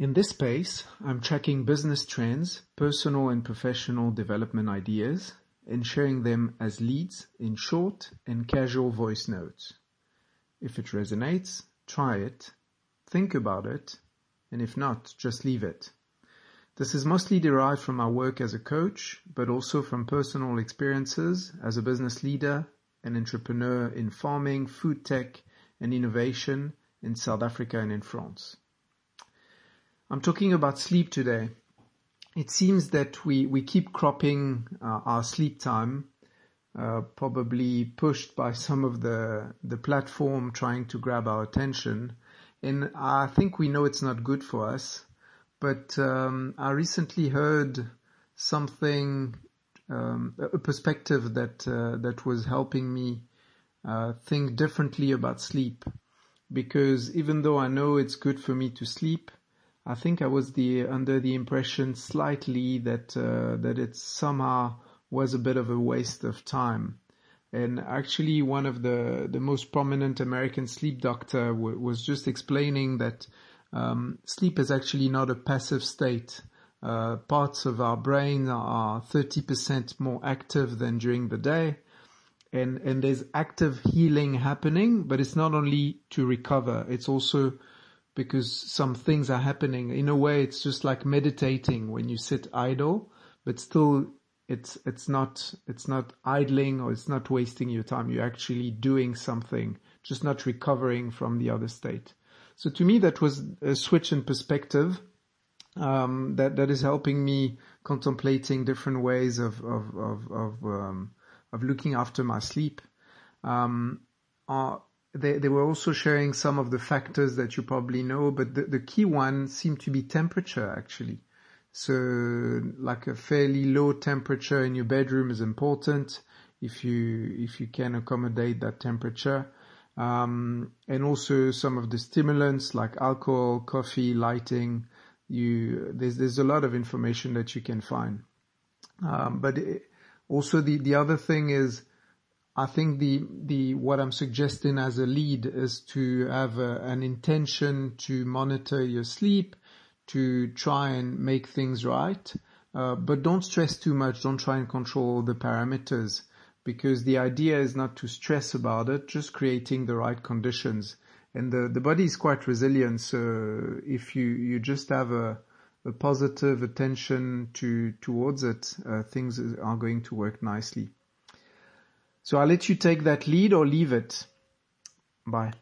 In this space, I'm tracking business trends, personal and professional development ideas, and sharing them as leads in short and casual voice notes. If it resonates, try it, think about it, and if not, just leave it. This is mostly derived from our work as a coach, but also from personal experiences as a business leader and entrepreneur in farming, food tech, and innovation in South Africa and in France. I'm talking about sleep today. It seems that we, we keep cropping uh, our sleep time, uh, probably pushed by some of the, the platform trying to grab our attention. And I think we know it's not good for us, but um, I recently heard something, um, a perspective that uh, that was helping me uh, think differently about sleep. Because even though I know it's good for me to sleep, I think I was the under the impression slightly that uh, that it somehow was a bit of a waste of time. And actually, one of the the most prominent American sleep doctor w- was just explaining that um, sleep is actually not a passive state. Uh, parts of our brain are 30% more active than during the day. And, and there's active healing happening, but it's not only to recover. It's also because some things are happening. In a way, it's just like meditating when you sit idle, but still it's, it's not, it's not idling or it's not wasting your time. You're actually doing something, just not recovering from the other state. So to me, that was a switch in perspective. Um, that that is helping me contemplating different ways of of of of, um, of looking after my sleep. Um, uh, they, they were also sharing some of the factors that you probably know, but the, the key one seemed to be temperature actually. So like a fairly low temperature in your bedroom is important if you, if you can accommodate that temperature. Um, and also some of the stimulants like alcohol, coffee, lighting. You, there's, there's a lot of information that you can find. Um, but it, also the, the other thing is, I think the the what I'm suggesting as a lead is to have a, an intention to monitor your sleep, to try and make things right, uh, but don't stress too much. Don't try and control the parameters because the idea is not to stress about it, just creating the right conditions. And the the body is quite resilient. So if you you just have a a positive attention to towards it, uh, things are going to work nicely. So I'll let you take that lead or leave it. Bye.